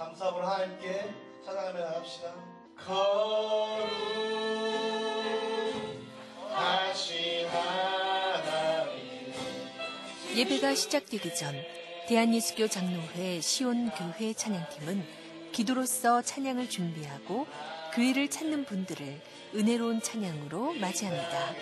감사함으로 하나님께 찬양하며 나갑시다. 예배가 시작되기 전 대한예수교 장로회 시온교회 찬양팀은 기도로서 찬양을 준비하고 교회를 찾는 분들을 은혜로운 찬양으로 맞이합니다.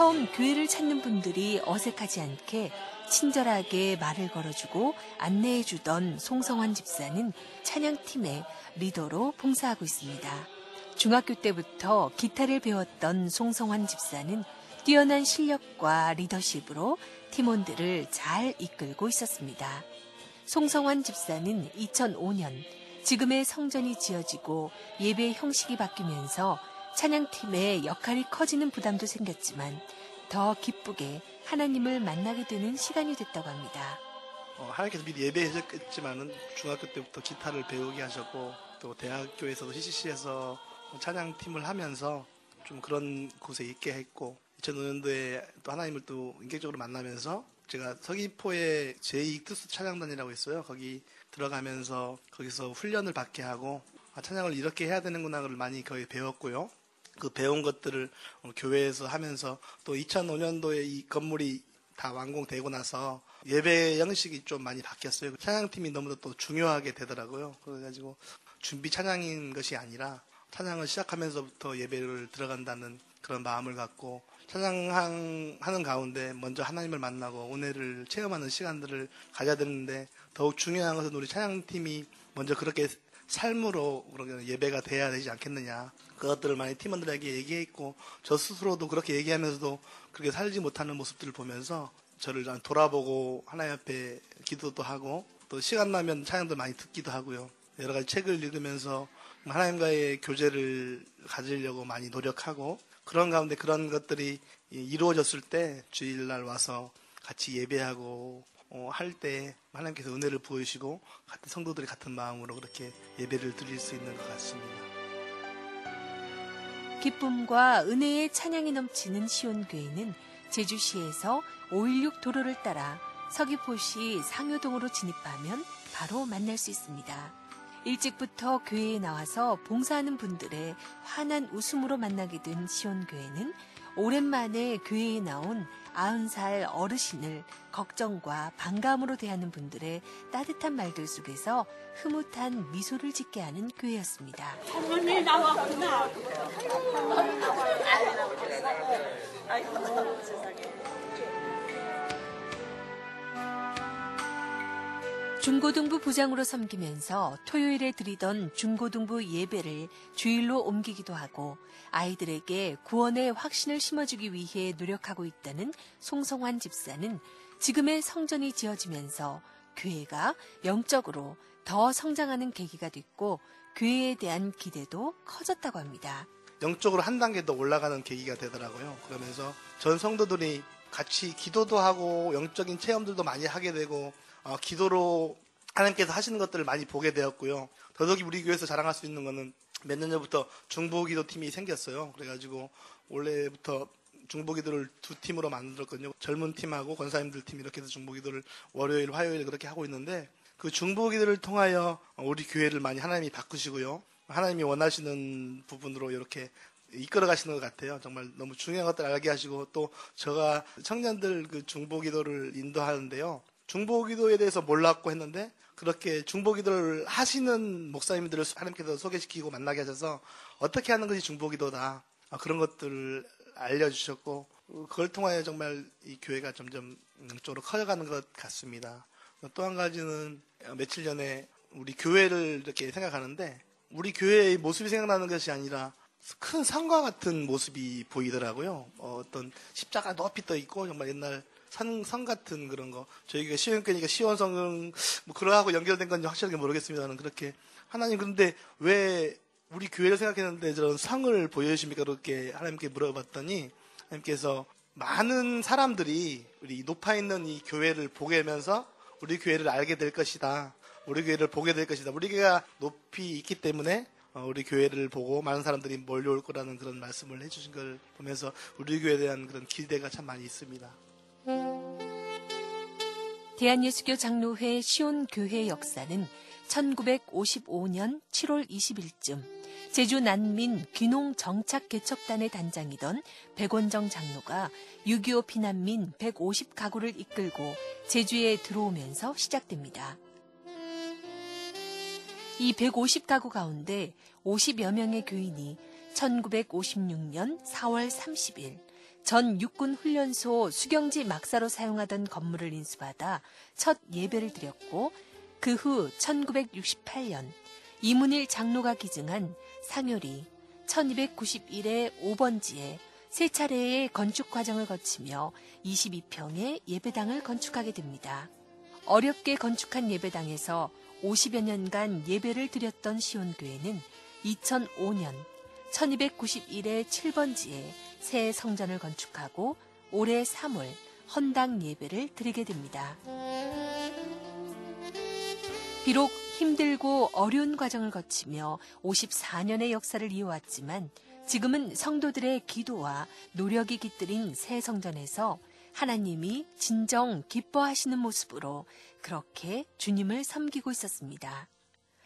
처음 교회를 찾는 분들이 어색하지 않게 친절하게 말을 걸어주고 안내해주던 송성환 집사는 찬양팀의 리더로 봉사하고 있습니다. 중학교 때부터 기타를 배웠던 송성환 집사는 뛰어난 실력과 리더십으로 팀원들을 잘 이끌고 있었습니다. 송성환 집사는 2005년 지금의 성전이 지어지고 예배 형식이 바뀌면서 찬양팀의 역할이 커지는 부담도 생겼지만 더 기쁘게 하나님을 만나게 되는 시간이 됐다고 합니다. 어, 하나님께서 미리 예배해줬겠지만은 중학교 때부터 기타를 배우게 하셨고 또 대학교에서도 CCC에서 찬양팀을 하면서 좀 그런 곳에 있게 했고 2005년도에 또 하나님을 또 인격적으로 만나면서 제가 서귀포에 제2특수 찬양단이라고 있어요. 거기 들어가면서 거기서 훈련을 받게 하고 아, 찬양을 이렇게 해야 되는구나를 많이 거의 배웠고요. 그 배운 것들을 교회에서 하면서 또 2005년도에 이 건물이 다 완공되고 나서 예배 형식이 좀 많이 바뀌었어요. 찬양팀이 너무나 또 중요하게 되더라고요. 그래가지고 준비 찬양인 것이 아니라 찬양을 시작하면서부터 예배를 들어간다는 그런 마음을 갖고 찬양하는 가운데 먼저 하나님을 만나고 은혜를 체험하는 시간들을 가져야 되는데 더욱 중요한 것은 우리 찬양팀이 먼저 그렇게 삶으로 예배가 돼야 되지 않겠느냐. 그것들을 많이 팀원들에게 얘기했고 저 스스로도 그렇게 얘기하면서도 그렇게 살지 못하는 모습들을 보면서 저를 돌아보고 하나님 앞에 기도도 하고 또 시간 나면 찬양도 많이 듣기도 하고요. 여러 가지 책을 읽으면서 하나님과의 교제를 가지려고 많이 노력하고 그런 가운데 그런 것들이 이루어졌을 때 주일날 와서 같이 예배하고 어, 할 때 하나님께서 은혜를 부어주시고 같은 성도들이 같은 마음으로 그렇게 예배를 드릴 수 있는 것 같습니다. 기쁨과 은혜의 찬양이 넘치는 시온교회는 제주시에서 516 도로를 따라 서귀포시 상효동으로 진입하면 바로 만날 수 있습니다. 일찍부터 교회에 나와서 봉사하는 분들의 환한 웃음으로 만나게 된 시온교회는 오랜만에 교회에 나온 90살 어르신을 걱정과 반감으로 대하는 분들의 따뜻한 말들 속에서 흐뭇한 미소를 짓게 하는 교회였습니다. 할머니 나왔구나. 아이고, 세상에. 중고등부 부장으로 섬기면서 토요일에 드리던 중고등부 예배를 주일로 옮기기도 하고 아이들에게 구원의 확신을 심어주기 위해 노력하고 있다는 송성환 집사는 지금의 성전이 지어지면서 교회가 영적으로 더 성장하는 계기가 됐고 교회에 대한 기대도 커졌다고 합니다. 영적으로 한 단계 더 올라가는 계기가 되더라고요. 그러면서 전 성도들이 같이 기도도 하고 영적인 체험들도 많이 하게 되고 어, 기도로 하나님께서 하시는 것들을 많이 보게 되었고요. 더더욱이 우리 교회에서 자랑할 수 있는 것은 몇 년 전부터 중보기도 팀이 생겼어요. 그래가지고 올해부터 중보기도를 두 팀으로 만들었거든요. 젊은 팀하고 권사님들 팀 이렇게 해서 중보기도를 월요일, 화요일 그렇게 하고 있는데 그 중보기도를 통하여 우리 교회를 많이 하나님이 바꾸시고요. 하나님이 원하시는 부분으로 이렇게 이끌어 가시는 것 같아요. 정말 너무 중요한 것들 알게 하시고 또 제가 청년들 그 중보 기도를 인도하는데요. 중보기도에 대해서 몰랐고 했는데 그렇게 중보기도를 하시는 목사님들을 하나님께서 소개시키고 만나게 하셔서 어떻게 하는 것이 중보기도다 아, 그런 것들을 알려주셨고 그걸 통하여 정말 이 교회가 점점 쪽으로 커져가는 것 같습니다. 또 한 가지는 며칠 전에 우리 교회를 이렇게 생각하는데 우리 교회의 모습이 생각나는 것이 아니라 큰 산과 같은 모습이 보이더라고요. 어, 떤 십자가 높이 떠 있고 정말 옛날 산, 산 같은 그런 거. 저희가 시원교니까 시원성은 뭐 그러하고 연결된 건지 확실하게 모르겠습니다는 그렇게 하나님 그런데 왜 우리 교회를 생각했는데 저런 상을 보여주십니까? 그렇게 하나님께 물어봤더니 하나님께서 많은 사람들이 우리 높아 있는 이 교회를 보게 하면서 우리 교회를 알게 될 것이다. 우리 교회를 보게 될 것이다. 우리 교회가 높이 있기 때문에 어, 우리 교회를 보고 많은 사람들이 몰려올 거라는 그런 말씀을 해주신 걸 보면서 우리 교회에 대한 그런 기대가 참 많이 있습니다. 대한예수교 장로회 시온교회 역사는 1955년 7월 20일쯤 제주 난민 귀농 정착 개척단의 단장이던 백원정 장로가 6.25 피난민 150가구를 이끌고 제주에 들어오면서 시작됩니다. 이 150가구 가운데 50여 명의 교인이 1956년 4월 30일 전 육군 훈련소 수경지 막사로 사용하던 건물을 인수받아 첫 예배를 드렸고 그 후 1968년 이문일 장로가 기증한 상요리 1291의 5번지에 세 차례의 건축 과정을 거치며 22평의 예배당을 건축하게 됩니다. 어렵게 건축한 예배당에서 50여 년간 예배를 드렸던 시온교회는 2005년 1291의 7번지에 새 성전을 건축하고 올해 3월 헌당 예배를 드리게 됩니다. 비록 힘들고 어려운 과정을 거치며 54년의 역사를 이어왔지만 지금은 성도들의 기도와 노력이 깃들인 새 성전에서 하나님이 진정 기뻐하시는 모습으로 그렇게 주님을 섬기고 있었습니다.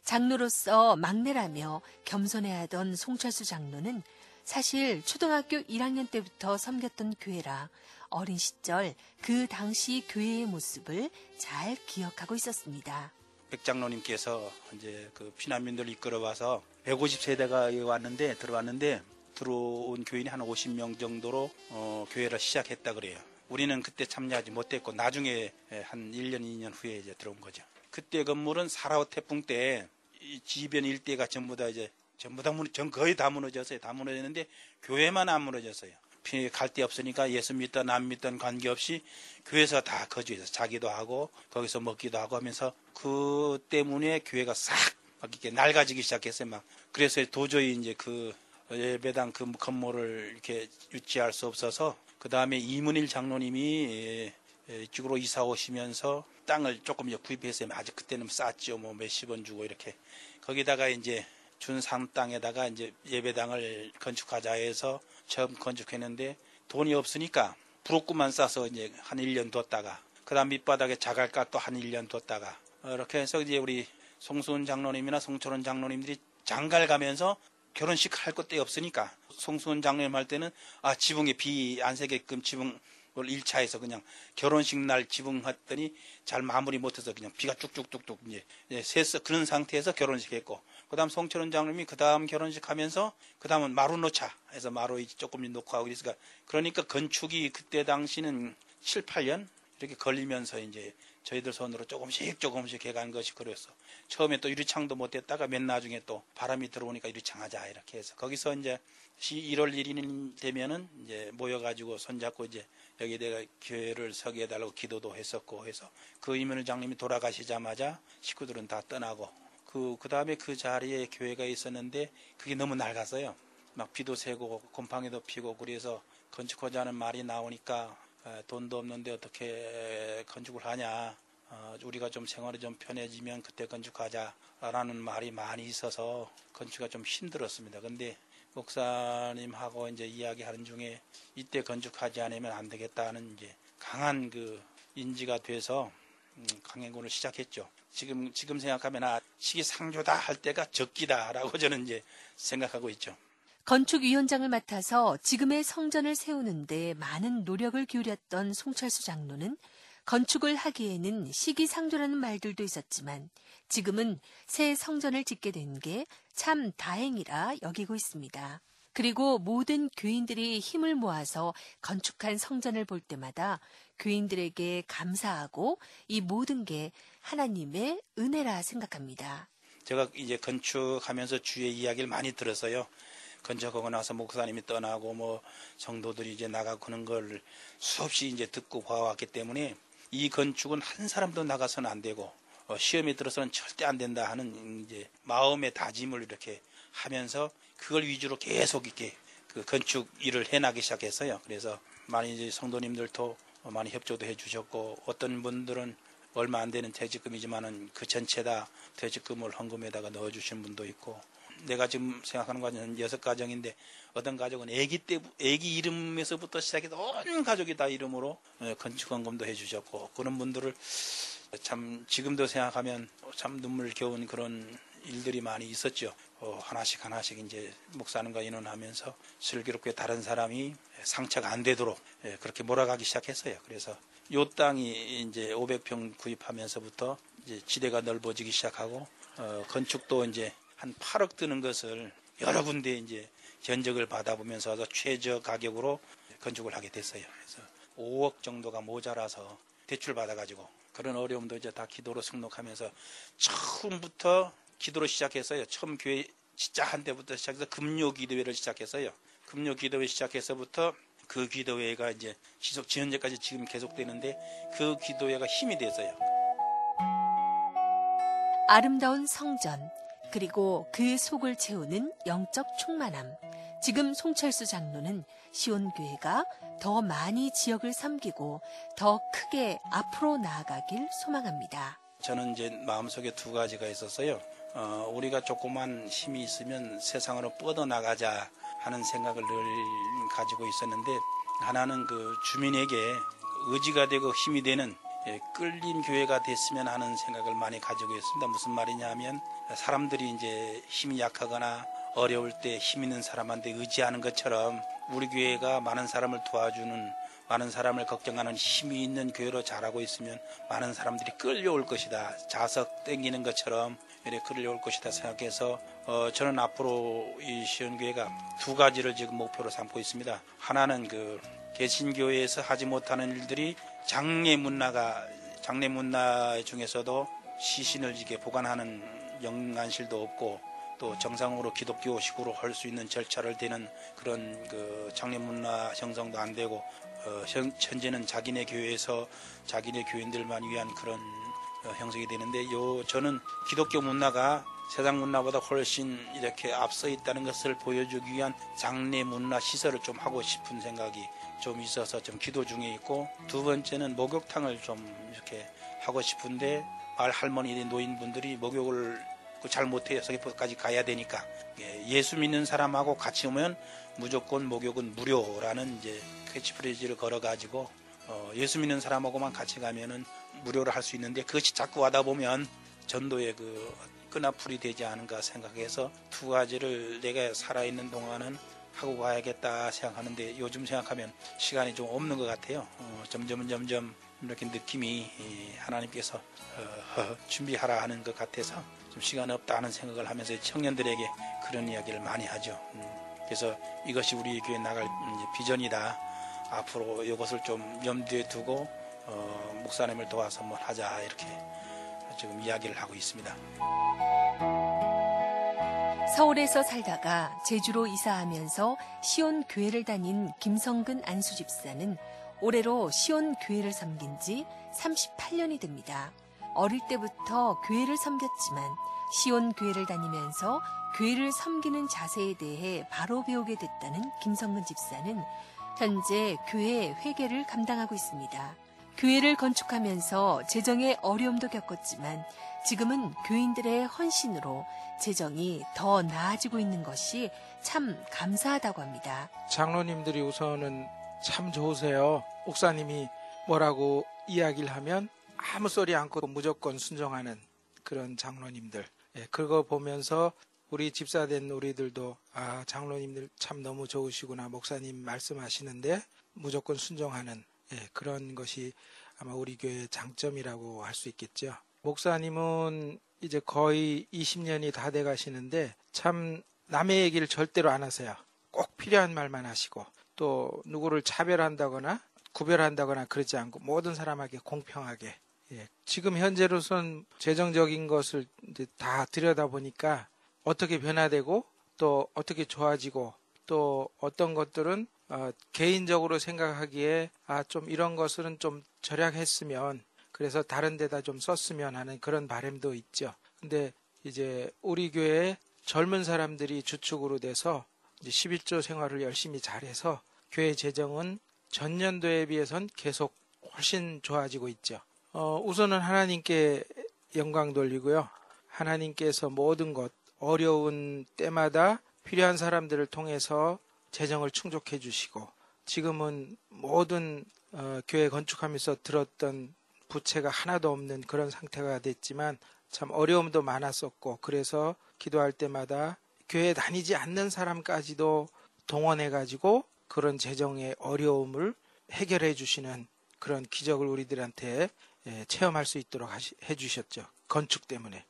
장로로서 막내라며 겸손해하던 송철수 장로는 사실 초등학교 1학년 때부터 섬겼던 교회라 어린 시절 그 당시 교회의 모습을 잘 기억하고 있었습니다. 백장로님께서 이제 그 피난민들 이끌어 와서 150세대가 왔는데 들어왔는데 들어온 교인이 한 50명 정도로 어, 교회를 시작했다 그래요. 우리는 그때 참여하지 못했고 나중에 한 1년 2년 후에 이제 들어온 거죠. 그때 건물은 사라오 태풍 때이 지변 일대가 전부 다 이제 전부 다 무너, 전 거의 다 무너졌어요. 다 무너졌는데 교회만 안 무너졌어요. 갈 데 없으니까 예수 믿던 안 믿던 관계없이 교회에서 다 거주해서 자기도 하고 거기서 먹기도 하고 하면서 그 때문에 교회가 싹 막 이렇게 낡아지기 시작했어요. 막 그래서 도저히 이제 그 예배당 그 건물을 이렇게 유지할 수 없어서 그 다음에 이문일 장로님이 이쪽으로 이사 오시면서 땅을 조금 구입했어요. 아직 그때는 쌌죠. 뭐 몇십 원 주고 이렇게 거기다가 이제 준상 땅에다가 이제 예배당을 건축하자 해서 처음 건축했는데 돈이 없으니까 부록구만 싸서 이제 한 1년 뒀다가 그다음 밑바닥에 자갈까 또 한 1년 뒀다가 이렇게 해서 이제 우리 송수훈 장로님이나 송철원 장로님들이 장갈 가면서 결혼식 할 것도 없으니까 송수훈 장로님 할 때는 아 지붕에 비 안 새게끔 지붕 을 1차에서 그냥 결혼식 날 지붕했더니 잘 마무리 못해서 그냥 비가 쭉쭉쭉쭉 이제 샜어 그런 상태에서 결혼식 했고 그다음 송철원 장님이 그다음 결혼식 하면서 그다음은 마루 놓자 해서 마루 조금 놓고 하고 그랬으니까 그러니까 건축이 그때 당시는 7, 8년 이렇게 걸리면서 이제 저희들 손으로 조금씩 조금씩 해간 것이 그랬어. 처음에 또 유리창도 못 했다가 맨 나중에 또 바람이 들어오니까 유리창 하자 이렇게 해서 거기서 이제 1월 1일 되면은 이제 모여가지고 손잡고 이제 여기 내가 교회를 서게 해달라고 기도도 했었고 해서 그 이면우 장님이 돌아가시자마자 식구들은 다 떠나고 그, 그 다음에 그 자리에 교회가 있었는데 그게 너무 낡았어요. 막 비도 새고 곰팡이도 피고 그래서 건축하자 는 말이 나오니까 돈도 없는데 어떻게 건축을 하냐. 어, 우리가 좀 생활이 좀 편해지면 그때 건축하자라는 말이 많이 있어서 건축가 좀 힘들었습니다. 근데 목사님하고 이제 이야기하는 중에 이때 건축하지 않으면 안 되겠다는 이제 강한 그 인지가 돼서 음, 강행군을 시작했죠. 지금 지금 생각하면 아 시기상조다 할 때가 적기다라고 저는 이제 생각하고 있죠. 건축위원장을 맡아서 지금의 성전을 세우는데 많은 노력을 기울였던 송철수 장로는 건축을 하기에는 시기상조라는 말들도 있었지만 지금은 새 성전을 짓게 된 게 참 다행이라 여기고 있습니다. 그리고 모든 교인들이 힘을 모아서 건축한 성전을 볼 때마다 교인들에게 감사하고 이 모든 게 하나님의 은혜라 생각합니다. 제가 이제 건축하면서 주의 이야기를 많이 들었어요. 건축하고 나서 목사님이 떠나고 뭐 성도들이 이제 나가고 그런 걸 수없이 이제 듣고 봐왔기 때문에 이 건축은 한 사람도 나가서는 안 되고 어, 시험에 들어서는 절대 안 된다 하는 이제 마음의 다짐을 이렇게 하면서 그걸 위주로 계속 이렇게 그 건축 일을 해나기 시작했어요. 그래서 많이 이제 성도님들도 많이 협조도 해주셨고 어떤 분들은 얼마 안 되는 퇴직금이지만은 그 전체 다 퇴직금을 헌금에다가 넣어주신 분도 있고 내가 지금 생각하는 가정은 여섯 가정인데 어떤 가족은 아기 때 아기 이름에서부터 시작해서 온 가족이 다 이름으로 어, 건축원금도 해주셨고 그런 분들을 참 지금도 생각하면 참 눈물 겨운 그런 일들이 많이 있었죠. 어, 하나씩 하나씩 이제 목사님과 인원하면서 슬기롭게 다른 사람이 상처가 안 되도록 예, 그렇게 몰아가기 시작했어요. 그래서 요 땅이 이제 500평 구입하면서부터 이제 지대가 넓어지기 시작하고 어, 건축도 이제 한 8억 드는 것을 여러 군데 이제 견적을 받아보면서 최저 가격으로 건축을 하게 됐어요. 그래서 5억 정도가 모자라서 대출 받아가지고 그런 어려움도 이제 다 기도로 승록하면서 처음부터 기도로 시작했어요. 처음 교회 진짜 한 때부터 시작해서 금요 기도회를 시작했어요. 금요 기도회 시작해서부터 그 기도회가 이제 지속 지현재까지 지금 계속되는데 그 기도회가 힘이 됐어요. 아름다운 성전, 그리고 그 속을 채우는 영적 충만함. 지금 송철수 장로는 시온교회가 더 많이 지역을 섬기고 더 크게 앞으로 나아가길 소망합니다. 저는 이제 마음속에 두 가지가 있었어요. 어, 우리가 조그만 힘이 있으면 세상으로 뻗어나가자 하는 생각을 늘 가지고 있었는데 하나는 그 주민에게 의지가 되고 힘이 되는 예, 끌린 교회가 됐으면 하는 생각을 많이 가지고 있습니다. 무슨 말이냐 하면 사람들이 이제 힘이 약하거나 어려울 때 힘 있는 사람한테 의지하는 것처럼 우리 교회가 많은 사람을 도와주는 많은 사람을 걱정하는 힘이 있는 교회로 자라고 있으면 많은 사람들이 끌려올 것이다. 자석 땡기는 것처럼 이렇게 끌려올 것이다 생각해서 어, 저는 앞으로 이 시연교회가 두 가지를 지금 목표로 삼고 있습니다. 하나는 그 개신교회에서 하지 못하는 일들이 장례 문화가 장례 문화 중에서도 시신을 이게 보관하는 영안실도 없고 또 정상으로 기독교식으로 할 수 있는 절차를 되는 그런 그 장례 문화 형성도 안 되고 어, 현, 현재는 자기네 교회에서 자기네 교인들만 위한 그런 어, 형성이 되는데 요 저는 기독교 문화가 세상 문화보다 훨씬 이렇게 앞서 있다는 것을 보여주기 위한 장례 문화 시설을 좀 하고 싶은 생각이 좀 있어서 좀 기도 중에 있고 두 번째는 목욕탕을 좀 이렇게 하고 싶은데 말 할머니 노인분들이 목욕을 잘 못해요 서귀포까지 가야 되니까 예, 예수 믿는 사람하고 같이 오면 무조건 목욕은 무료라는 이제 캐치프레이즈를 걸어가지고 어, 예수 믿는 사람하고만 같이 가면은 무료로 할 수 있는데 그것이 자꾸 하다 보면 전도의 그 끈앞풀이 되지 않은가 생각해서 두 가지를 내가 살아있는 동안은 하고 가야겠다 생각하는데 요즘 생각하면 시간이 좀 없는 것 같아요. 어, 점점 점점 이렇게 느낌이 하나님께서 어, 준비하라 하는 것 같아서 좀 시간 없다 하는 생각을 하면서 청년들에게 그런 이야기를 많이 하죠. 음, 그래서 이것이 우리 교회 나갈 비전이다. 앞으로 이것을 좀 염두에 두고 어, 목사님을 도와서 한번 하자 이렇게 지금 이야기를 하고 있습니다. 서울에서 살다가 제주로 이사하면서 시온 교회를 다닌 김성근 안수 집사는 올해로 시온 교회를 섬긴 지 38년이 됩니다. 어릴 때부터 교회를 섬겼지만 시온 교회를 다니면서 교회를 섬기는 자세에 대해 바로 배우게 됐다는 김성근 집사는 현재 교회 회계를 감당하고 있습니다. 교회를 건축하면서 재정의 어려움도 겪었지만 지금은 교인들의 헌신으로 재정이 더 나아지고 있는 것이 참 감사하다고 합니다. 장로님들이 우선은 참 좋으세요. 목사님이 뭐라고 이야기를 하면 아무 소리 않고 무조건 순종하는 그런 장로님들. 예, 그거 보면서 우리 집사 된 우리들도 아 장로님들 참 너무 좋으시구나 목사님 말씀하시는데 무조건 순종하는 예, 그런 것이 아마 우리 교회의 장점이라고 할 수 있겠죠. 목사님은 이제 거의 20년이 다 돼 가시는데 참 남의 얘기를 절대로 안 하세요. 꼭 필요한 말만 하시고 또 누구를 차별한다거나 구별한다거나 그러지 않고 모든 사람에게 공평하게 예. 지금 현재로선 재정적인 것을 다 들여다 보니까 어떻게 변화되고 또 어떻게 좋아지고 또 어떤 것들은 어, 개인적으로 생각하기에 아 좀 이런 것은 좀 절약했으면 그래서 다른 데다 좀 썼으면 하는 그런 바램도 있죠. 근데 이제 우리 교회 젊은 사람들이 주축으로 돼서 이제 11조 생활을 열심히 잘해서 교회 재정은 전년도에 비해선 계속 훨씬 좋아지고 있죠. 어, 우선은 하나님께 영광 돌리고요. 하나님께서 모든 것 어려운 때마다 필요한 사람들을 통해서 재정을 충족해 주시고 지금은 모든 어, 교회 건축하면서 들었던 부채가 하나도 없는 그런 상태가 됐지만 참 어려움도 많았었고 그래서 기도할 때마다 교회 다니지 않는 사람까지도 동원해 가지고 그런 재정의 어려움을 해결해 주시는 그런 기적을 우리들한테 예, 체험할 수 있도록 하시- 해주셨죠. 건축 때문에.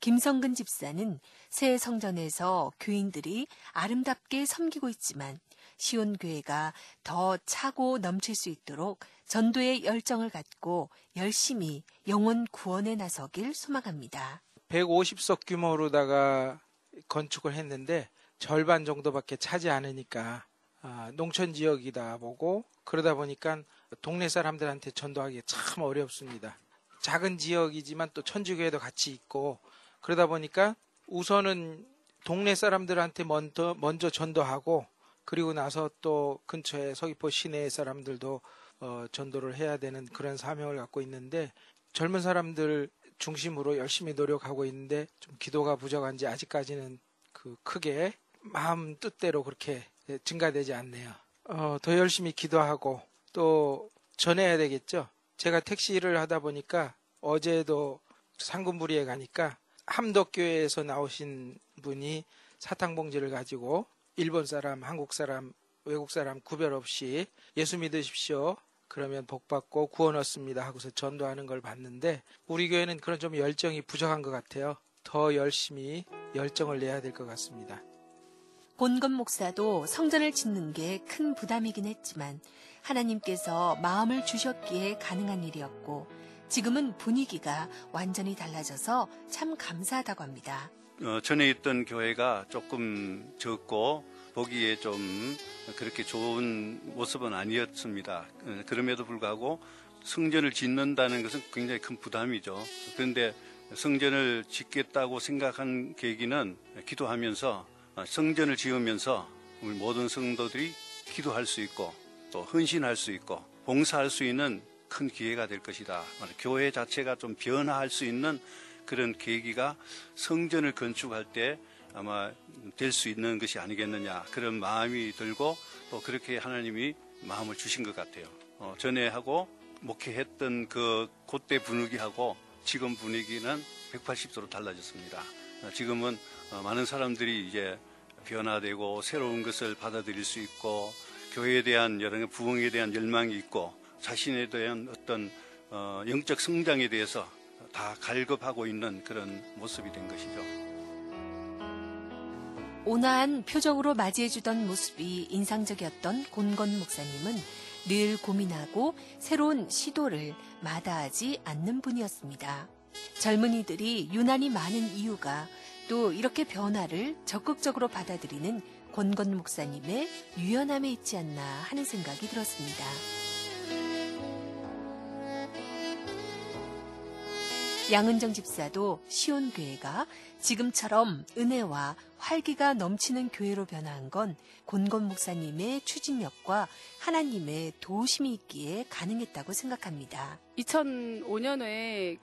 김성근 집사는 새 성전에서 교인들이 아름답게 섬기고 있지만 시온교회가 더 차고 넘칠 수 있도록 전도의 열정을 갖고 열심히 영혼 구원에 나서길 소망합니다. 150석 규모로다가 건축을 했는데 절반 정도밖에 차지 않으니까 아, 농촌 지역이다 보고 그러다 보니까 동네 사람들한테 전도하기 참 어렵습니다. 작은 지역이지만 또 천주교회도 같이 있고 그러다 보니까 우선은 동네 사람들한테 먼저, 먼저 전도하고 그리고 나서 또 근처에 서귀포 시내 사람들도 어, 전도를 해야 되는 그런 사명을 갖고 있는데 젊은 사람들 중심으로 열심히 노력하고 있는데 좀 기도가 부족한지 아직까지는 그 크게 마음 뜻대로 그렇게 증가되지 않네요. 어, 더 열심히 기도하고 또 전해야 되겠죠. 제가 택시를 하다 보니까 어제도 상금부리에 가니까 함덕교회에서 나오신 분이 사탕봉지를 가지고 일본 사람, 한국 사람, 외국 사람 구별 없이 예수 믿으십시오. 그러면 복 받고 구원 얻습니다 하고서 전도하는 걸 봤는데 우리 교회는 그런 좀 열정이 부족한 것 같아요. 더 열심히 열정을 내야 될 것 같습니다. 본건 목사도 성전을 짓는 게 큰 부담이긴 했지만 하나님께서 마음을 주셨기에 가능한 일이었고 지금은 분위기가 완전히 달라져서 참 감사하다고 합니다. 어, 전에 있던 교회가 조금 적고 보기에 좀 그렇게 좋은 모습은 아니었습니다. 어, 그럼에도 불구하고 성전을 짓는다는 것은 굉장히 큰 부담이죠. 그런데 성전을 짓겠다고 생각한 계기는 기도하면서 어, 성전을 지으면서 우리 모든 성도들이 기도할 수 있고 또 헌신할 수 있고 봉사할 수 있는 큰 기회가 될 것이다. 교회 자체가 좀 변화할 수 있는 그런 계기가 성전을 건축할 때 아마 될 수 있는 것이 아니겠느냐 그런 마음이 들고 또 그렇게 하나님이 마음을 주신 것 같아요. 어, 전에 하고 목회했던 그 그때 분위기하고 지금 분위기는 180도로 달라졌습니다. 어, 지금은 어, 많은 사람들이 이제 변화되고 새로운 것을 받아들일 수 있고 교회에 대한 여러 부흥에 대한 열망이 있고 자신에 대한 어떤 어, 영적 성장에 대해서 다 갈급하고 있는 그런 모습이 된 것이죠. 온화한 표정으로 맞이해주던 모습이 인상적이었던 곤건 목사님은 늘 고민하고 새로운 시도를 마다하지 않는 분이었습니다. 젊은이들이 유난히 많은 이유가 또 이렇게 변화를 적극적으로 받아들이는 권건 목사님의 유연함에 있지 않나 하는 생각이 들었습니다. 양은정 집사도 시온교회가 지금처럼 은혜와 활기가 넘치는 교회로 변화한 건 곤건 목사님의 추진력과 하나님의 도우심이 있기에 가능했다고 생각합니다. 2005년에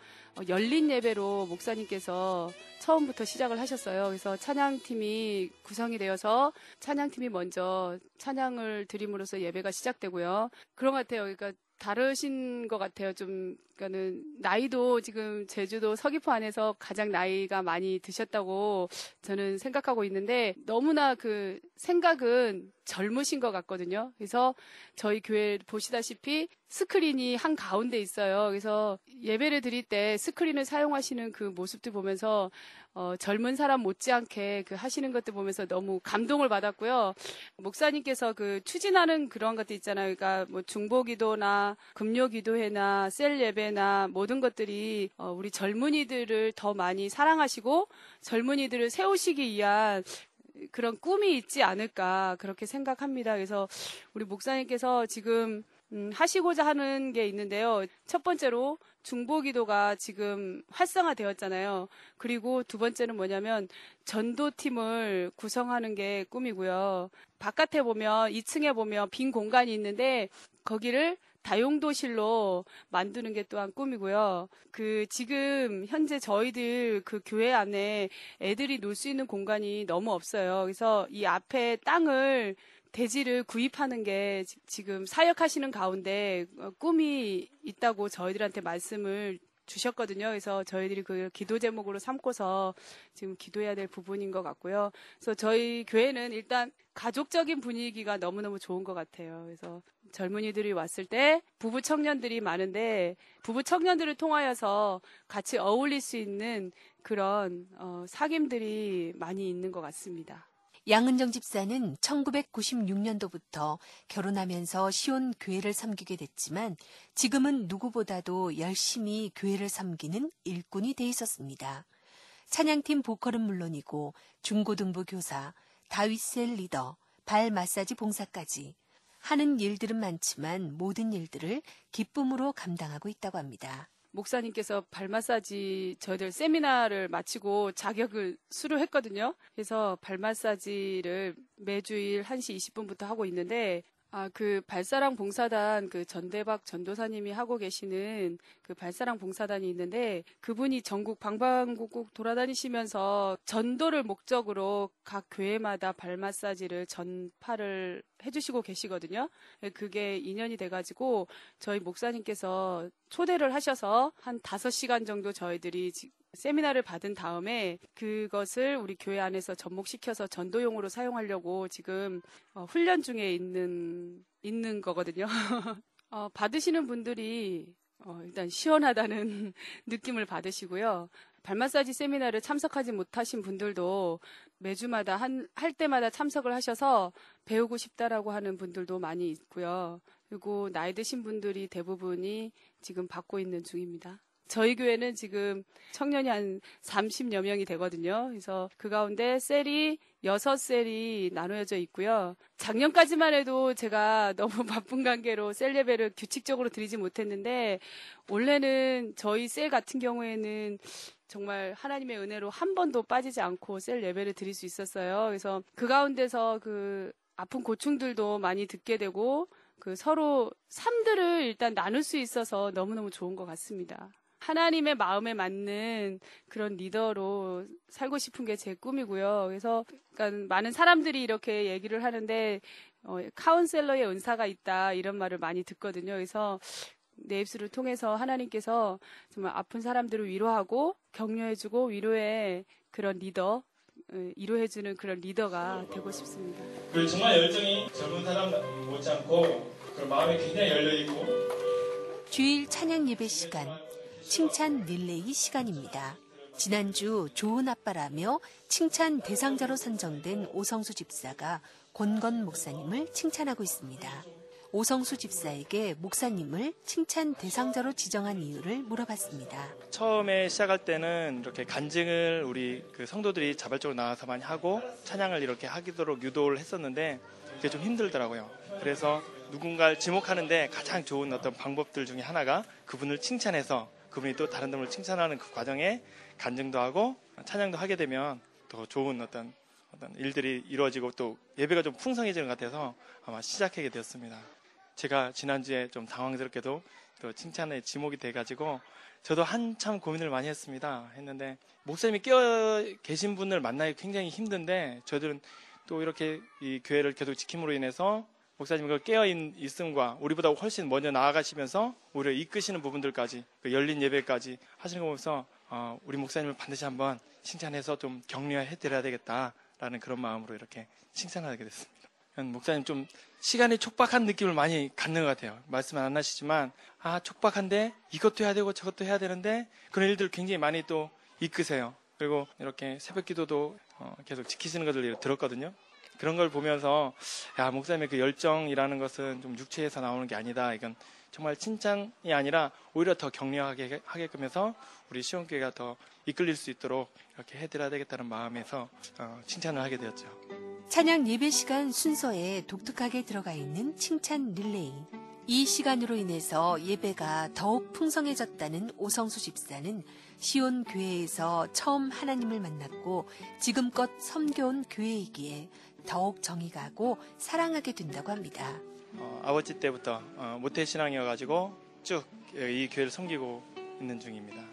열린 예배로 목사님께서 처음부터 시작을 하셨어요. 그래서 찬양팀이 구성이 되어서 찬양팀이 먼저 찬양을 드림으로써 예배가 시작되고요. 그런 것 같아요. 그러니까 다르신 것 같아요. 좀, 그러니까는, 나이도 지금 제주도 서귀포 안에서 가장 나이가 많이 드셨다고 저는 생각하고 있는데, 너무나 그 생각은 젊으신 것 같거든요. 그래서 저희 교회 보시다시피 스크린이 한 가운데 있어요. 그래서 예배를 드릴 때 스크린을 사용하시는 그 모습들 보면서 어, 젊은 사람 못지않게 그 하시는 것들 보면서 너무 감동을 받았고요. 목사님께서 그 추진하는 그런 것들 있잖아요. 그러니까 뭐 중보기도나 금요기도회나 셀 예배나 모든 것들이 어, 우리 젊은이들을 더 많이 사랑하시고 젊은이들을 세우시기 위한 그런 꿈이 있지 않을까 그렇게 생각합니다. 그래서 우리 목사님께서 지금 음, 하시고자 하는 게 있는데요. 첫 번째로 중보기도가 지금 활성화되었잖아요. 그리고 두 번째는 뭐냐면 전도팀을 구성하는 게 꿈이고요. 바깥에 보면 2층에 보면 빈 공간이 있는데 거기를 다용도실로 만드는 게 또한 꿈이고요. 그 지금 현재 저희들 그 교회 안에 애들이 놀 수 있는 공간이 너무 없어요. 그래서 이 앞에 땅을 대지를 구입하는 게 지- 지금 사역하시는 가운데 어, 꿈이 있다고 저희들한테 말씀을 주셨거든요. 그래서 저희들이 그 기도 제목으로 삼고서 지금 기도해야 될 부분인 것 같고요. 그래서 저희 교회는 일단 가족적인 분위기가 너무너무 좋은 것 같아요. 그래서 젊은이들이 왔을 때 부부 청년들이 많은데 부부 청년들을 통하여서 같이 어울릴 수 있는 그런 어, 사귐들이 많이 있는 것 같습니다. 양은정 집사는 1996년도부터 결혼하면서 시온 교회를 섬기게 됐지만 지금은 누구보다도 열심히 교회를 섬기는 일꾼이 돼 있었습니다. 찬양팀 보컬은 물론이고 중고등부 교사, 다윗셀 리더, 발 마사지 봉사까지 하는 일들은 많지만 모든 일들을 기쁨으로 감당하고 있다고 합니다. 목사님께서 발 마사지 저희들 세미나를 마치고 자격을 수료했거든요. 그래서 발 마사지를 매주일 1시 20분부터 하고 있는데 아, 그 발사랑 봉사단 그 전대박 전도사님이 하고 계시는 그 발사랑 봉사단이 있는데 그분이 전국 방방곡곡 돌아다니시면서 전도를 목적으로 각 교회마다 발 마사지를 전파를 해주시고 계시거든요. 그게 인연이 돼가지고 저희 목사님께서 초대를 하셔서 한 5시간 정도 저희들이 지- 세미나를 받은 다음에 그것을 우리 교회 안에서 접목시켜서 전도용으로 사용하려고 지금 어, 훈련 중에 있는 있는 거거든요. 어, 받으시는 분들이 어, 일단 시원하다는 느낌을 받으시고요. 발 마사지 세미나를 참석하지 못하신 분들도 매주마다 한, 할 때마다 참석을 하셔서 배우고 싶다라고 하는 분들도 많이 있고요. 그리고 나이 드신 분들이 대부분이 지금 받고 있는 중입니다. 저희 교회는 지금 청년이 한 30여 명이 되거든요. 그래서 그 가운데 셀이 6셀이 나누어져 있고요. 작년까지만 해도 제가 너무 바쁜 관계로 셀 예배를 규칙적으로 드리지 못했는데 올해는 저희 셀 같은 경우에는 정말 하나님의 은혜로 한 번도 빠지지 않고 셀 예배를 드릴 수 있었어요. 그래서 그 가운데서 그 아픈 고충들도 많이 듣게 되고 그 서로 삶들을 일단 나눌 수 있어서 너무너무 좋은 것 같습니다. 하나님의 마음에 맞는 그런 리더로 살고 싶은 게 제 꿈이고요. 그래서 그러니까 많은 사람들이 이렇게 얘기를 하는데 어, 카운셀러의 은사가 있다 이런 말을 많이 듣거든요. 그래서 내 입술을 통해서 하나님께서 정말 아픈 사람들을 위로하고 격려해주고 위로의 그런 리더, 어, 위로해주는 그런 리더가 되고 싶습니다. 그 정말 열정이 젊은 사람 못지않고 그 마음이 굉장히 열려 있고 주일 찬양 예배 시간, 칭찬 릴레이 시간입니다. 지난주 좋은 아빠라며 칭찬 대상자로 선정된 오성수 집사가 권건 목사님을 칭찬하고 있습니다. 오성수 집사에게 목사님을 칭찬 대상자로 지정한 이유를 물어봤습니다. 처음에 시작할 때는 이렇게 간증을 우리 그 성도들이 자발적으로 나와서 많이 하고 찬양을 이렇게 하기도록 유도를 했었는데 그게 좀 힘들더라고요. 그래서 누군가를 지목하는데 가장 좋은 어떤 방법들 중에 하나가 그분을 칭찬해서 그분이 또 다른 분을 칭찬하는 그 과정에 간증도 하고 찬양도 하게 되면 더 좋은 어떤 어떤 일들이 이루어지고 또 예배가 좀 풍성해지는 것 같아서 아마 시작하게 되었습니다. 제가 지난주에 좀 당황스럽게도 또 칭찬의 지목이 돼가지고 저도 한참 고민을 많이 했습니다. 했는데 목사님이 깨어 계신 분을 만나기 굉장히 힘든데 저들은 또 이렇게 이 교회를 계속 지킴으로 인해서 목사님 그 깨어 있- 있음과 우리보다 훨씬 먼저 나아가시면서 우리를 이끄시는 부분들까지 그 열린 예배까지 하시는 거 보면서 어, 우리 목사님을 반드시 한번 칭찬해서 좀 격려해 드려야 되겠다라는 그런 마음으로 이렇게 칭찬하게 됐습니다. 목사님 좀 시간이 촉박한 느낌을 많이 갖는 것 같아요. 말씀 안 하시지만 아 촉박한데 이것도 해야 되고 저것도 해야 되는데 그런 일들 굉장히 많이 또 이끄세요. 그리고 이렇게 새벽 기도도 어, 계속 지키시는 것을 들었거든요. 그런 걸 보면서 야 목사님의 그 열정이라는 것은 좀 육체에서 나오는 게 아니다. 이건 정말 칭찬이 아니라 오히려 더 격려하게 하게끔 해서 우리 시온교회가 더 이끌릴 수 있도록 이렇게 해드려야 되겠다는 마음에서 어, 칭찬을 하게 되었죠. 찬양 예배 시간 순서에 독특하게 들어가 있는 칭찬 릴레이. 이 시간으로 인해서 예배가 더욱 풍성해졌다는 오성수 집사는 시온 교회에서 처음 하나님을 만났고 지금껏 섬겨온 교회이기에 더욱 정이 가고 사랑하게 된다고 합니다. 어, 아버지 때부터 어, 모태 신앙이어가지고 쭉 이 교회를 섬기고 있는 중입니다.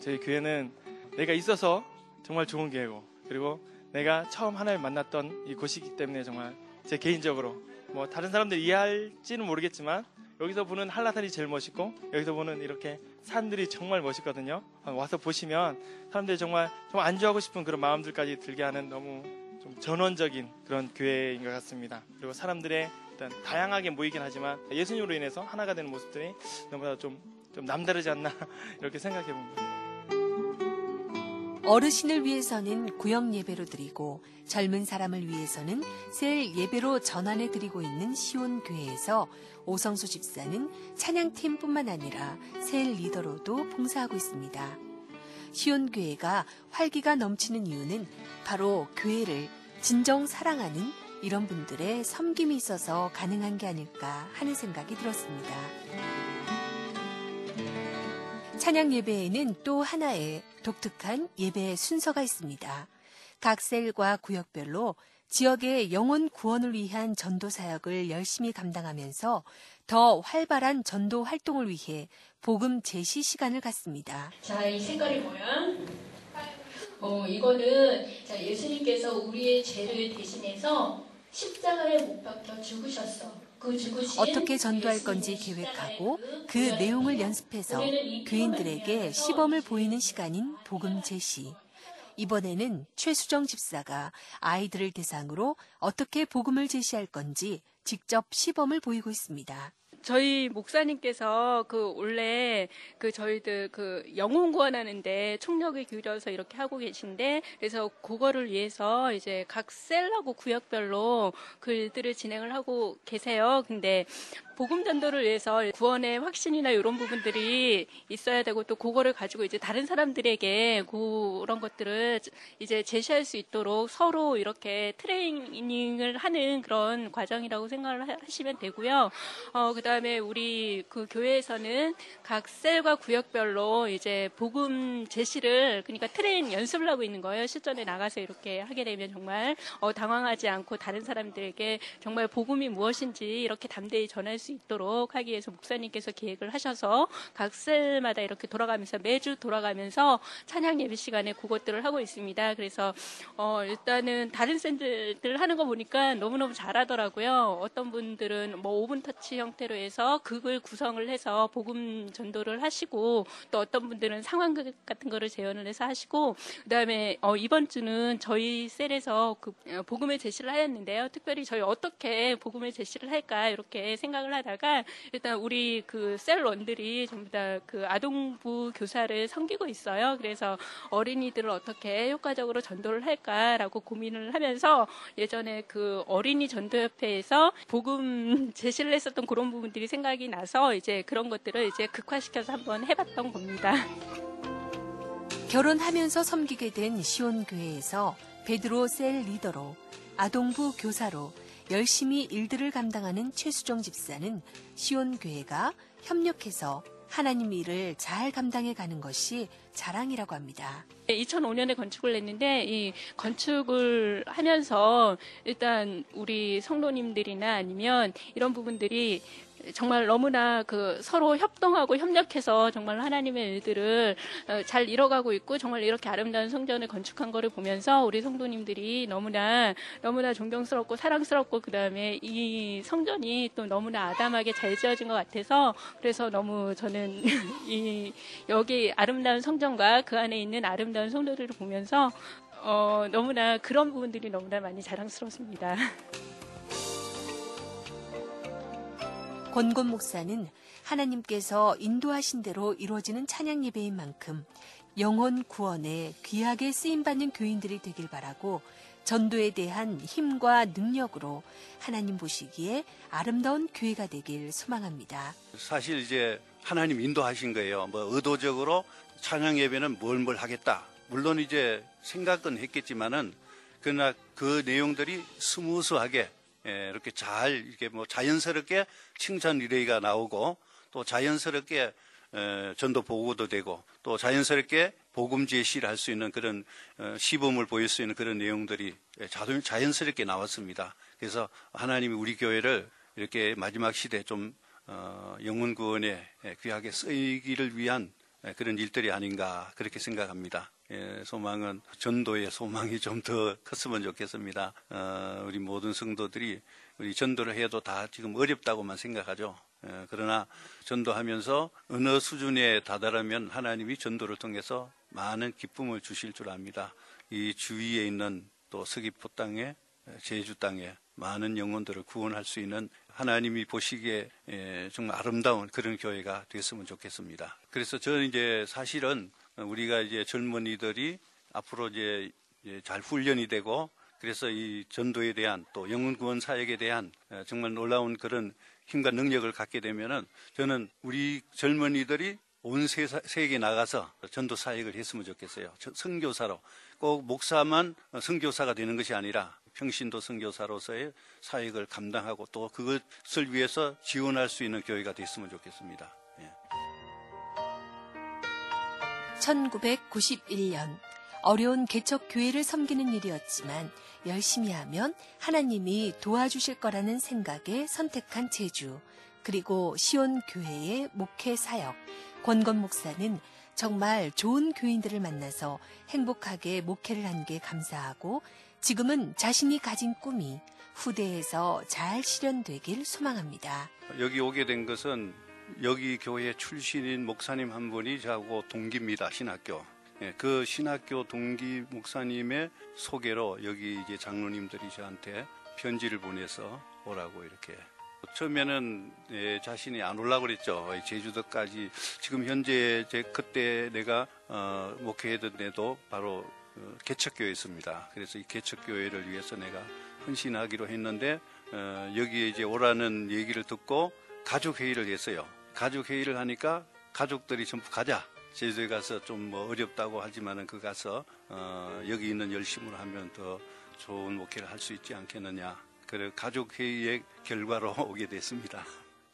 저희 교회는 내가 있어서 정말 좋은 교회고 그리고 내가 처음 하나님 만났던 이 곳이기 때문에 정말 제 개인적으로 뭐 다른 사람들 이해할지는 모르겠지만 여기서 보는 한라산이 제일 멋있고 여기서 보는 이렇게 산들이 정말 멋있거든요. 와서 보시면 사람들이 정말 정말 안주하고 싶은 그런 마음들까지 들게 하는 너무 좀 전원적인 그런 교회인 것 같습니다. 그리고 사람들의 일단 다양하게 모이긴 하지만 예수님으로 인해서 하나가 되는 모습들이 너무나 좀, 좀 남다르지 않나 이렇게 생각해 봅니다. 어르신을 위해서는 구역 예배로 드리고 젊은 사람을 위해서는 셀 예배로 전환해 드리고 있는 시온 교회에서 오성수 집사는 찬양팀뿐만 아니라 셀 리더로도 봉사하고 있습니다. 시온 교회가 활기가 넘치는 이유는 바로 교회를 진정 사랑하는 이런 분들의 섬김이 있어서 가능한 게 아닐까 하는 생각이 들었습니다. 찬양 예배에는 또 하나의 독특한 예배 순서가 있습니다. 각 셀과 구역별로 지역의 영혼 구원을 위한 전도 사역을 열심히 감당하면서 더 활발한 전도 활동을 위해 복음 제시 시간을 갖습니다. 자, 이 색깔이 뭐야? 어, 이거는 자, 예수님께서 우리의 죄를 대신해서 십자가에 못 박혀 죽으셨어. 그 죽으신 어떻게 전도할 건지 계획하고 그 내용을. 연습해서 교인들에게 시범을 보이는 시간인 복음 제시. 이번에는 최수정 집사가 아이들을 대상으로 어떻게 복음을 제시할 건지 직접 시범을 보이고 있습니다. 저희 목사님께서 그 원래 그 저희들 그 영혼 구원하는데 총력을 기울여서 이렇게 하고 계신데 그래서 그거를 위해서 이제 각 셀하고 구역별로 글들을 진행을 하고 계세요. 근데 복음 전도를 위해서 구원의 확신이나 이런 부분들이 있어야 되고 또 그거를 가지고 이제 다른 사람들에게 그런 것들을 이제 제시할 수 있도록 서로 이렇게 트레이닝을 하는 그런 과정이라고 생각을 하- 하시면 되고요. 어, 그 다음에 우리 그 교회에서는 각 셀과 구역별로 이제 복음 제시를 그러니까 train 연습을 하고 있는 거예요. 실전에 나가서 이렇게 하게 되면 정말 어, 당황하지 않고 다른 사람들에게 정말 복음이 무엇인지 이렇게 담대히 전할 수 있도록 하기 위해서 목사님께서 계획을 하셔서 각 셀마다 이렇게 돌아가면서 매주 돌아가면서 찬양 예배 시간에 그것들을 하고 있습니다. 그래서 어, 일단은 다른 샌들들 하는 거 보니까 너무너무 잘하더라고요. 어떤 분들은 뭐 5분 터치 형태로 해서 극을 구성을 해서 복음 전도를 하시고 또 어떤 분들은 상황극 같은 거를 재현을 해서 하시고 그다음에 어, 이번 주는 저희 셀에서 그 어, 복음을 제시를 하였는데요. 특별히 저희 어떻게 복음을 제시를 할까 이렇게 생각을 하다가 일단 우리 그 셀원들이 전부 다 그 아동부 교사를 섬기고 있어요. 그래서 어린이들을 어떻게 효과적으로 전도를 할까라고 고민을 하면서 예전에 그 어린이 전도협회에서 복음 제시를 했었던 그런 부분들이 생각이 나서 이제 그런 것들을 이제 극화시켜서 한번 해봤던 겁니다. 결혼하면서 섬기게 된 시온교회에서 베드로 셀 리더로 아동부 교사로 열심히 일들을 감당하는 최수정 집사는 시온교회가 협력해서 하나님 일을 잘 감당해 가는 것이 자랑이라고 합니다. 2005년에 건축을 냈는데 이 건축을 하면서 일단 우리 성도님들이나 아니면 이런 부분들이 정말 너무나 그 서로 협동하고 협력해서 정말 하나님의 일들을 어, 잘 이뤄가고 있고 정말 이렇게 아름다운 성전을 건축한 거를 보면서 우리 성도님들이 너무나 너무나 존경스럽고 사랑스럽고 그 다음에 이 성전이 또 너무나 아담하게 잘 지어진 것 같아서 그래서 너무 저는 이 여기 아름다운 성전과 그 안에 있는 아름다운 성도들을 보면서 어, 너무나 그런 부분들이 너무나 많이 자랑스럽습니다. 권곤 목사는 하나님께서 인도하신 대로 이루어지는 찬양 예배인 만큼 영혼 구원에 귀하게 쓰임 받는 교인들이 되길 바라고 전도에 대한 힘과 능력으로 하나님 보시기에 아름다운 교회가 되길 소망합니다. 사실 이제 하나님 인도하신 거예요. 뭐 의도적으로 찬양 예배는 뭘 뭘 하겠다. 물론 이제 생각은 했겠지만은 그러나 그 내용들이 smooth하게 예, 이렇게 잘 이렇게 뭐 자연스럽게 칭찬 릴레이가 나오고 또 자연스럽게 에, 전도 보고도 되고 또 자연스럽게 복음 제시를 할 수 있는 그런 어, 시범을 보일 수 있는 그런 내용들이 예, 자연- 자연스럽게 나왔습니다. 그래서 하나님이 우리 교회를 이렇게 마지막 시대 좀 어, 영혼 구원에 귀하게 쓰이기를 위한 예, 그런 일들이 아닌가 그렇게 생각합니다. 예, 소망은 전도의 소망이 좀 더 컸으면 좋겠습니다. 어, 우리 모든 성도들이 우리 전도를 해도 다 지금 어렵다고만 생각하죠. 예, 그러나 전도하면서 어느 수준에 다다르면 하나님이 전도를 통해서 많은 기쁨을 주실 줄 압니다. 이 주위에 있는 또 서귀포 땅에 제주 땅에 많은 영혼들을 구원할 수 있는 하나님이 보시기에 예, 정말 아름다운 그런 교회가 됐으면 좋겠습니다. 그래서 저는 이제 사실은 우리가 이제 젊은이들이 앞으로 이제 잘 훈련이 되고 그래서 이 전도에 대한 또 영혼 구원 사역에 대한 어, 정말 놀라운 그런 힘과 능력을 갖게 되면은 저는 우리 젊은이들이 온 세계에 나가서 전도 사역을 했으면 좋겠어요. 선교사로 꼭 목사만 선교사가 되는 것이 아니라 평신도 선교사로서의 사역을 감당하고 또 그것을 위해서 지원할 수 있는 교회가 됐으면 좋겠습니다. 1991년 어려운 개척 교회를 섬기는 일이었지만 열심히 하면 하나님이 도와주실 거라는 생각에 선택한 제주 그리고 시온 교회의 목회 사역 권건 목사는 정말 좋은 교인들을 만나서 행복하게 목회를 한 게 감사하고 지금은 자신이 가진 꿈이 후대에서 잘 실현되길 소망합니다. 여기 오게 된 것은 여기 교회 출신인 목사님 한 분이 저하고 동기입니다. 신학교. 예, 그 신학교 동기 목사님의 소개로 여기 이제 장로님들이 저한테 편지를 보내서 오라고 이렇게 처음에는 예, 자신이 안 올라고 그랬죠. 제주도까지 지금 현재 제 그때 내가 어, 목회했던 데도 바로 어, 개척교회 있습니다. 그래서 이 개척교회를 위해서 내가 헌신하기로 했는데 어, 여기에 이제 오라는 얘기를 듣고 가족 회의를 했어요. 가족 회의를 하니까 가족들이 전부 가자. 제주도에 가서 좀 뭐 어렵다고 하지만은 그 가서 어, 여기 있는 열심으로 하면 더 좋은 목회를 할 수 있지 않겠느냐. 그 가족 회의의 결과로 오게 됐습니다.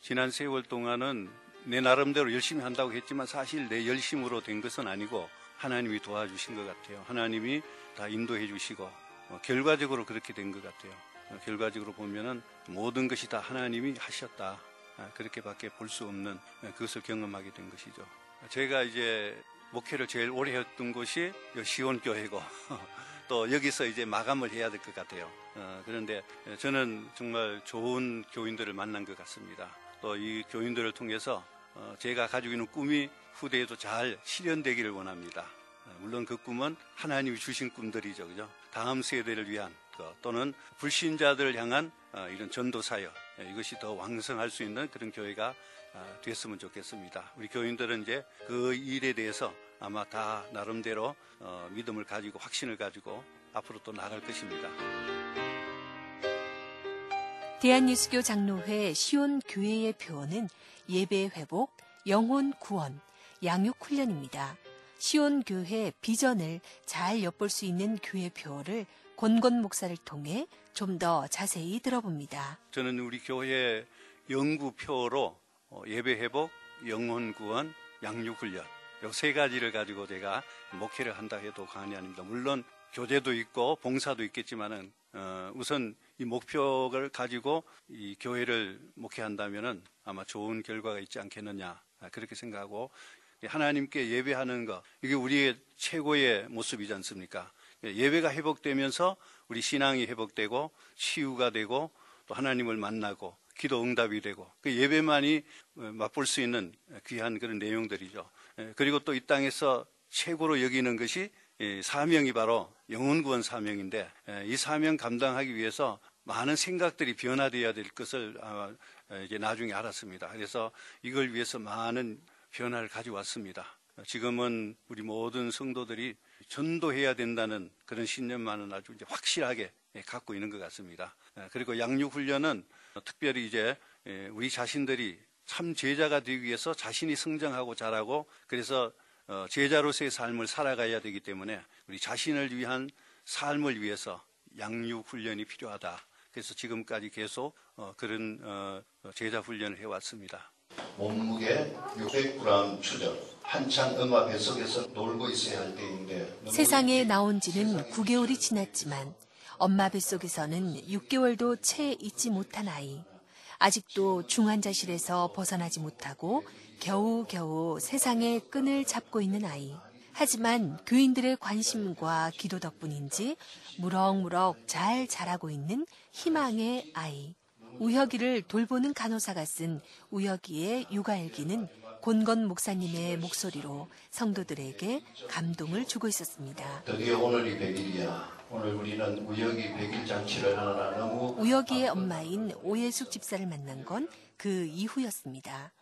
지난 세월 동안은 내 나름대로 열심히 한다고 했지만 사실 내 열심으로 된 것은 아니고 하나님이 도와주신 것 같아요. 하나님이 다 인도해 주시고 어, 결과적으로 그렇게 된 것 같아요. 어, 결과적으로 보면은 모든 것이 다 하나님이 하셨다. 아, 그렇게밖에 볼 수 없는 어, 그것을 경험하게 된 것이죠. 제가 이제 목회를 제일 오래 했던 곳이 시온교회고 또 여기서 이제 마감을 해야 될 것 같아요. 어, 그런데 저는 정말 좋은 교인들을 만난 것 같습니다. 또 이 교인들을 통해서 어, 제가 가지고 있는 꿈이 후대에도 잘 실현되기를 원합니다. 어, 물론 그 꿈은 하나님이 주신 꿈들이죠, 그죠? 다음 세대를 위한 또는 불신자들을 향한 어, 이런 전도 사역 예, 이것이 더 왕성할 수 있는 그런 교회가 어, 됐으면 좋겠습니다. 우리 교인들은 이제 그 일에 대해서 아마 다 나름대로 어, 믿음을 가지고 확신을 가지고 앞으로 또 나갈 것입니다. 대한예수교 장로회 시온 교회의 표어는 예배 회복, 영혼 구원, 양육 훈련입니다. 시온 교회 비전을 잘 엿볼 수 있는 교회 표어를 권권 목사를 통해 좀 더 자세히 들어봅니다. 저는 우리 교회 연구표로 어, 예배 회복, 영혼 구원, 양육 훈련 세 가지를 가지고 제가 목회를 한다 해도 과언이 아닙니다. 물론 교제도 있고 봉사도 있겠지만은 어, 우선 이 목표를 가지고 이 교회를 목회한다면은 아마 좋은 결과가 있지 않겠느냐 아, 그렇게 생각하고 하나님께 예배하는 것 이게 우리의 최고의 모습이지 않습니까? 예배가 회복되면서 우리 신앙이 회복되고 치유가 되고 또 하나님을 만나고 기도 응답이 되고 그 예배만이 어, 맛볼 수 있는 귀한 그런 내용들이죠. 예, 그리고 또 이 땅에서 최고로 여기는 것이 사명이 바로 영혼 구원 사명인데 예, 이 사명 감당하기 위해서 많은 생각들이 변화되어야 될 것을 이제 나중에 알았습니다. 그래서 이걸 위해서 많은 변화를 가져왔습니다. 지금은 우리 모든 성도들이 전도해야 된다는 그런 신념만은 아주 이제 확실하게 갖고 있는 것 같습니다. 예, 그리고 양육 훈련은 특별히 이제 우리 자신들이 참 제자가 되기 위해서 자신이 성장하고 자라고 그래서 어, 제자로서의 삶을 살아가야 되기 때문에 우리 자신을 위한 삶을 위해서 양육 훈련이 필요하다. 그래서 지금까지 계속 어, 그런 어, 제자 훈련을 해왔습니다. 몸무게 600g 추적 한창 음악 뱃속에서 놀고 있어야 할 때인데 세상에 나온 지는 9개월이 지났지만 엄마 뱃속에서는 6개월도 채 있지 못한 아이. 아직도 중환자실에서 벗어나지 못하고 겨우겨우 세상의 끈을 잡고 있는 아이. 하지만 교인들의 관심과 기도 덕분인지 무럭무럭 잘 자라고 있는 희망의 아이. 우혁이를 돌보는 간호사가 쓴 우혁이의 육아일기는 곤건 목사님의 목소리로 성도들에게 감동을 주고 있었습니다. 드디어 오늘이 100일이야. 오늘 우리는 우혁이 100일 잔치를 하느라 너무 우혁이의 엄마인 오예숙 집사를 만난 건 그 이후였습니다.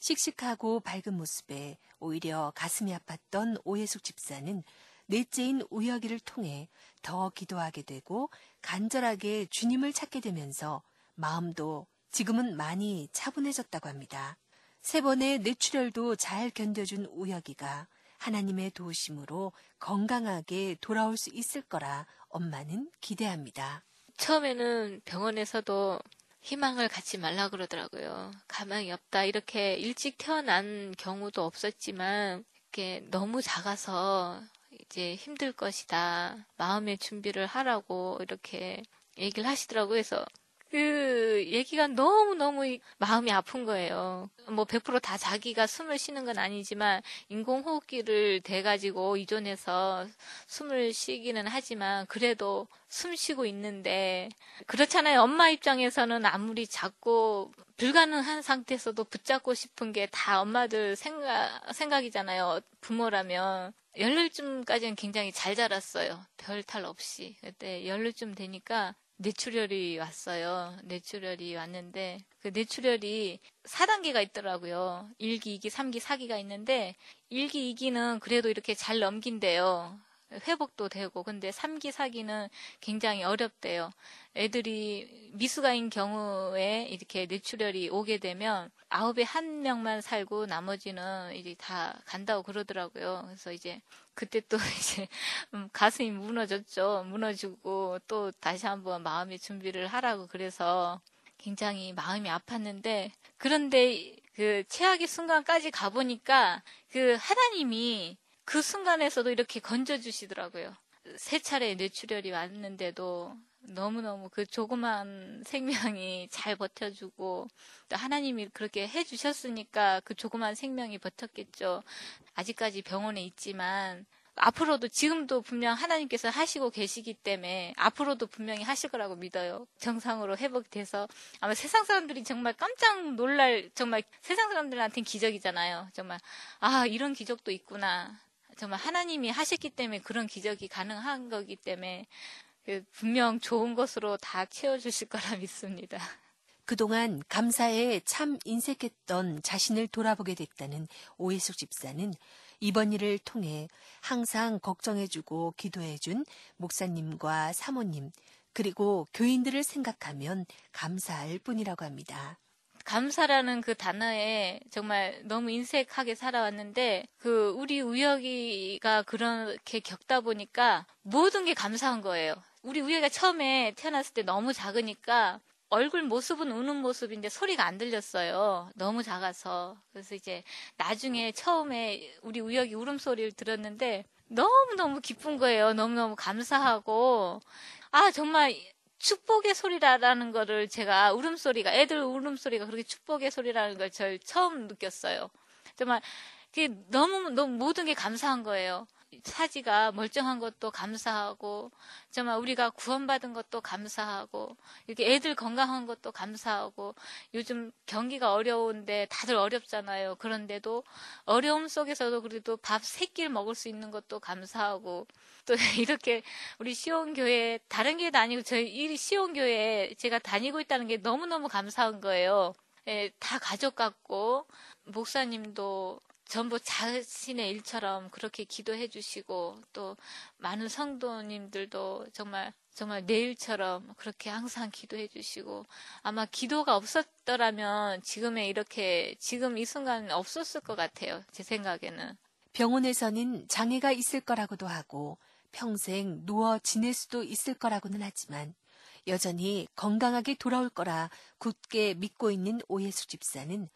씩씩하고 밝은 모습에 오히려 가슴이 아팠던 오예숙 집사는 넷째인 우혁이를 통해 더 기도하게 되고 간절하게 주님을 찾게 되면서 마음도 지금은 많이 차분해졌다고 합니다. 세 번의 뇌출혈도 잘 견뎌준 우혁이가 하나님의 도우심으로 건강하게 돌아올 수 있을 거라 엄마는 기대합니다. 처음에는 병원에서도 희망을 갖지 말라 그러더라고요. 가망이 없다. 이렇게 일찍 태어난 경우도 없었지만, 이렇게 너무 작아서 이제 힘들 것이다. 마음의 준비를 하라고 이렇게 얘기를 하시더라고요. 그래서 그 얘기가 너무너무 마음이 아픈 거예요. 뭐 100%다 자기가 숨을 쉬는 건 아니지만 인공호흡기를 대가지고 이존해서 숨을 쉬기는 하지만 그래도 숨 쉬고 있는데 그렇잖아요. 엄마 입장에서는 아무리 작고 불가능한 상태에서도 붙잡고 싶은 게 다 엄마들 생각, 생각이잖아요. 부모라면. 열흘쯤까지는 굉장히 잘 자랐어요. 별 탈 없이. 그때 열흘쯤 되니까 뇌출혈이 왔어요. 뇌출혈이 왔는데 그 뇌출혈이 4단계가 있더라고요. 1기, 2기, 3기, 4기가 있는데 1기, 2기는 그래도 이렇게 잘 넘긴대요. 회복도 되고 근데 3기, 4기는 굉장히 어렵대요. 애들이 미숙아인 경우에 이렇게 뇌출혈이 오게 되면 아홉에 한 명만 살고 나머지는 이제 다 간다고 그러더라고요. 그래서 이제 그때 또 이제 음, 가슴이 무너졌죠. 무너지고 또 다시 한번 마음의 준비를 하라고 그래서 굉장히 마음이 아팠는데 그런데 그 최악의 순간까지 가보니까 그 하나님이 그 순간에서도 이렇게 건져주시더라고요. 세 차례 뇌출혈이 왔는데도 너무너무 그 조그만 생명이 잘 버텨주고 또 하나님이 그렇게 해주셨으니까 그 조그만 생명이 버텼겠죠. 아직까지 병원에 있지만 앞으로도 지금도 분명 하나님께서 하시고 계시기 때문에 앞으로도 분명히 하실 거라고 믿어요. 정상으로 회복돼서 아마 세상 사람들이 정말 깜짝 놀랄 정말 세상 사람들한테는 기적이잖아요. 정말 아 이런 기적도 있구나. 정말 하나님이 하셨기 때문에 그런 기적이 가능한 거기 때문에 그 분명 좋은 것으로 다 채워주실 거라 믿습니다. 그동안 감사에 참 인색했던 자신을 돌아보게 됐다는 오해숙 집사는 이번 일을 통해 항상 걱정해주고 기도해준 목사님과 사모님, 그리고 교인들을 생각하면 감사할 뿐이라고 합니다. 감사라는 그 단어에 정말 너무 인색하게 살아왔는데 그 우리 우혁이가 그렇게 겪다 보니까 모든 게 감사한 거예요. 우리 우혁이가 처음에 태어났을 때 너무 작으니까 얼굴 모습은 우는 모습인데 소리가 안 들렸어요. 너무 작아서. 그래서 이제 나중에 처음에 우리 우혁이 울음소리를 들었는데 너무너무 기쁜 거예요. 너무너무 감사하고. 아, 정말 축복의 소리라는 거를 제가 울음소리가, 애들 울음소리가 그렇게 축복의 소리라는 걸저 처음 느꼈어요. 정말 그게 너무, 너무 모든 게 감사한 거예요. 사지가 멀쩡한 것도 감사하고 정말 우리가 구원받은 것도 감사하고 이렇게 애들 건강한 것도 감사하고 요즘 경기가 어려운데 다들 어렵잖아요. 그런데도 어려움 속에서도 그래도 밥 세 끼를 먹을 수 있는 것도 감사하고 또 이렇게 우리 시온 교회 다른 교회도 아니고 저희 이 시온 교회 제가 다니고 있다는 게 너무너무 감사한 거예요. 예, 다 가족 같고 목사님도 전부 자신의 일처럼 그렇게 기도해 주시고 또 많은 성도님들도 정말 정말 내 일처럼 그렇게 항상 기도해 주시고 아마 기도가 없었더라면 지금의 이렇게 지금 이 순간 없었을 것 같아요. 제 생각에는. 병원에서는 장애가 있을 거라고도 하고 평생 누워 지낼 수도 있을 거라고는 하지만 여전히 건강하게 돌아올 거라 굳게 믿고 있는 오예수 집사는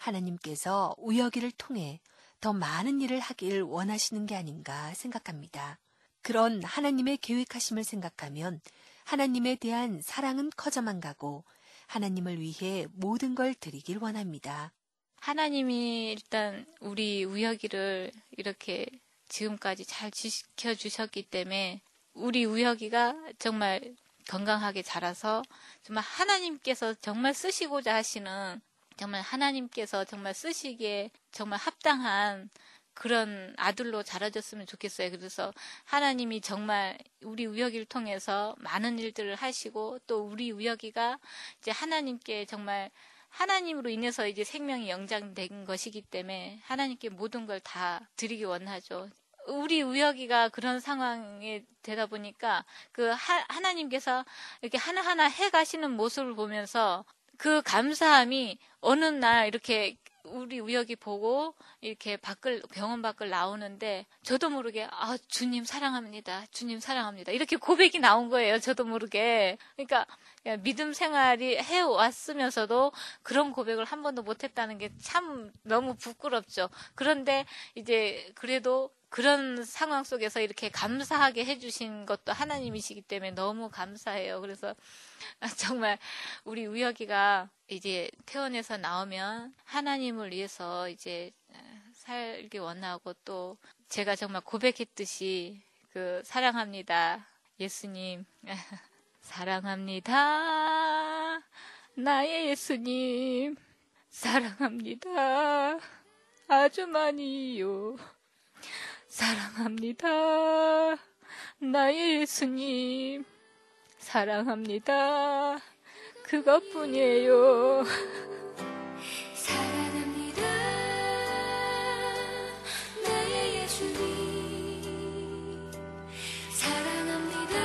하나님께서 우여기를 통해 더 많은 일을 하길 원하시는 게 아닌가 생각합니다. 그런 하나님의 계획하심을 생각하면 하나님에 대한 사랑은 커져만 가고 하나님을 위해 모든 걸 드리길 원합니다. 하나님이 일단 우리 우혁이를 이렇게 지금까지 잘 지켜 주셨기 때문에 우리 우혁이가 정말 건강하게 자라서 정말 하나님께서 정말 쓰시고자 하시는 정말 하나님께서 정말 쓰시기에 정말 합당한 그런 아들로 자라줬으면 좋겠어요. 그래서 하나님이 정말 우리 우혁이를 통해서 많은 일들을 하시고 또 우리 우혁이가 이제 하나님께 정말 하나님으로 인해서 이제 생명이 영장된 것이기 때문에 하나님께 모든 걸 다 드리기 원하죠. 우리 우혁이가 그런 상황에 되다 보니까 그 하, 하나님께서 이렇게 하나하나 해 가시는 모습을 보면서 그 감사함이 어느 날 이렇게 우리 우혁이 보고 이렇게 밖을 병원 밖을 나오는데 저도 모르게 아 주님 사랑합니다. 주님 사랑합니다. 이렇게 고백이 나온 거예요. 저도 모르게. 그러니까 믿음 생활이 해 왔으면서도 그런 고백을 한 번도 못했다는 게 참 너무 부끄럽죠. 그런데 이제 그래도 그런 상황 속에서 이렇게 감사하게 해주신 것도 하나님이시기 때문에 너무 감사해요. 그래서 정말 우리 우혁이가 이제 태원에서 나오면 하나님을 위해서 이제 살기 원하고 또 제가 정말 고백했듯이 그 사랑합니다. 예수님. 사랑합니다. 나의 예수님. 사랑합니다. 아주 많이요. 사랑합니다. 나의 예수님. 사랑합니다. 그것뿐이에요. 사랑합니다. 나의 예수님. 사랑합니다.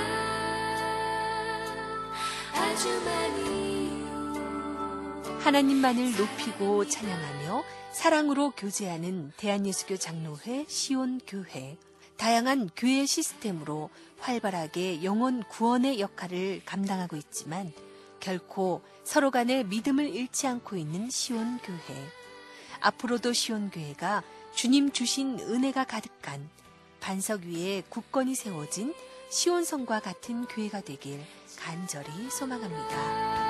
아주 많이요. 하나님만을 높이고 찬양하며 사랑으로 교제하는 대한예수교 장로회 시온교회. 다양한 교회 시스템으로 활발하게 영혼 구원의 역할을 감당하고 있지만 결코 서로 간의 믿음을 잃지 않고 있는 시온교회. 앞으로도 시온교회가 주님 주신 은혜가 가득한 반석 위에 굳건히 세워진 시온성과 같은 교회가 되길 간절히 소망합니다.